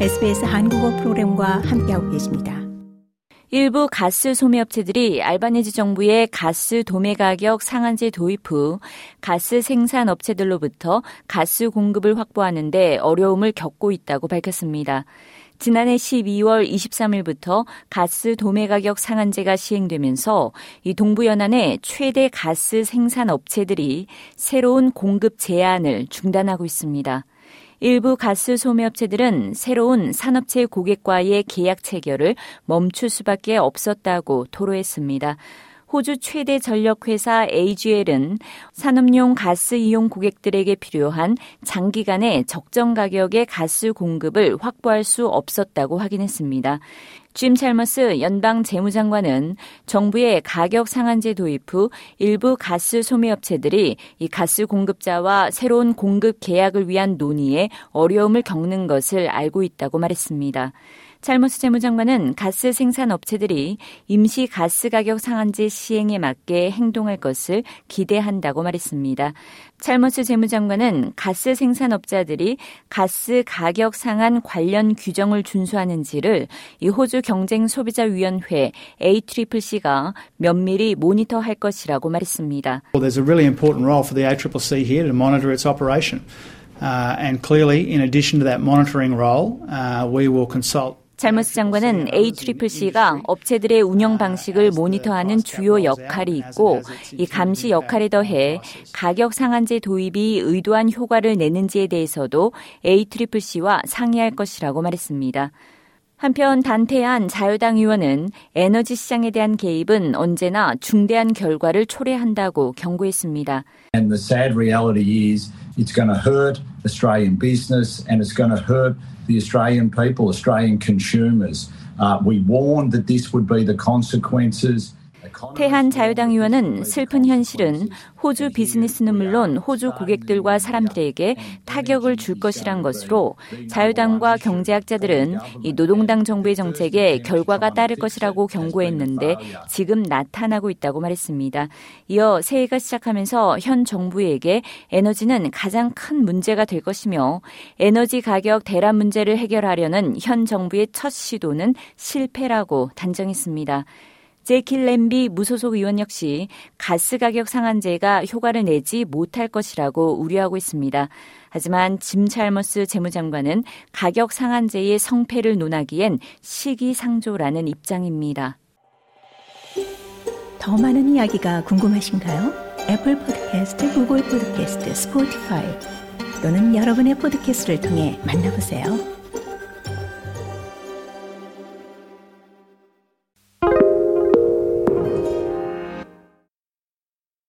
SBS 한국어 프로그램과 함께하고 계십니다. 일부 가스 소매업체들이 알바니지 정부의 가스 도매 가격 상한제 도입 후 가스 생산 업체들로부터 가스 공급을 확보하는데 어려움을 겪고 있다고 밝혔습니다. 지난해 12월 23일부터 가스 도매 가격 상한제가 시행되면서 이 동부 연안의 최대 가스 생산 업체들이 새로운 공급 제한을 중단하고 있습니다. 일부 가스 소매업체들은 새로운 산업체 고객과의 계약 체결을 멈출 수밖에 없었다고 토로했습니다. 호주 최대 전력회사 AGL은 산업용 가스 이용 고객들에게 필요한 장기간의 적정 가격의 가스 공급을 확보할 수 없었다고 확인했습니다. 짐 찰머스 연방 재무장관은 정부의 가격 상한제 도입 후 일부 가스 소매업체들이 이 가스 공급자와 새로운 공급 계약을 위한 논의에 어려움을 겪는 것을 알고 있다고 말했습니다. 찰머스 재무장관은 가스 생산 업체들이 임시 가스 가격 상한제 시행에 맞게 행동할 것을 기대한다고 말했습니다. 찰머스 재무장관은 가스 생산업자들이 가스 가격 상한 관련 규정을 준수하는지를 이 호주 경쟁 소비자 위원회 ACCC가 면밀히 모니터할 것이라고 말했습니다. Well, there's a really important role for the ACCC here to monitor its operation. Uh, and clearly, in addition to that monitoring role, uh, we will consult 잘머스 장관은 ACCC가 업체들의 운영 방식을 모니터하는 주요 역할이 있고 이 감시 역할에 더해 가격 상한제 도입이 의도한 효과를 내는지에 대해서도 ACCC와 상의할 것이라고 말했습니다. 한편 단태한 자유당 의원은 에너지 시장에 대한 개입은 언제나 중대한 결과를 초래한다고 경고했습니다. And the sad reality is it's going to hurt Australian business and it's going to hurt the Australian people, Australian consumers. Uh, we warned that this would be the consequences. 태한 자유당 의원은 슬픈 현실은 호주 비즈니스는 물론 호주 고객들과 사람들에게 타격을 줄 것이란 것으로 자유당과 경제학자들은 이 노동당 정부의 정책에 결과가 따를 것이라고 경고했는데 지금 나타나고 있다고 말했습니다. 이어 새해가 시작하면서 현 정부에게 에너지는 가장 큰 문제가 될 것이며 에너지 가격 대란 문제를 해결하려는 현 정부의 첫 시도는 실패라고 단정했습니다. 제킬 램비 무소속 의원 역시 가스 가격 상한제가 효과를 내지 못할 것이라고 우려하고 있습니다. 하지만 짐 찰머스 재무장관은 가격 상한제의 성패를 논하기엔 시기상조라는 입장입니다. 더 많은 이야기가 궁금하신가요? 애플 포드캐스트, 구글 포드캐스트, 스포티파이 또는 여러분의 포드캐스트를 통해 만나보세요.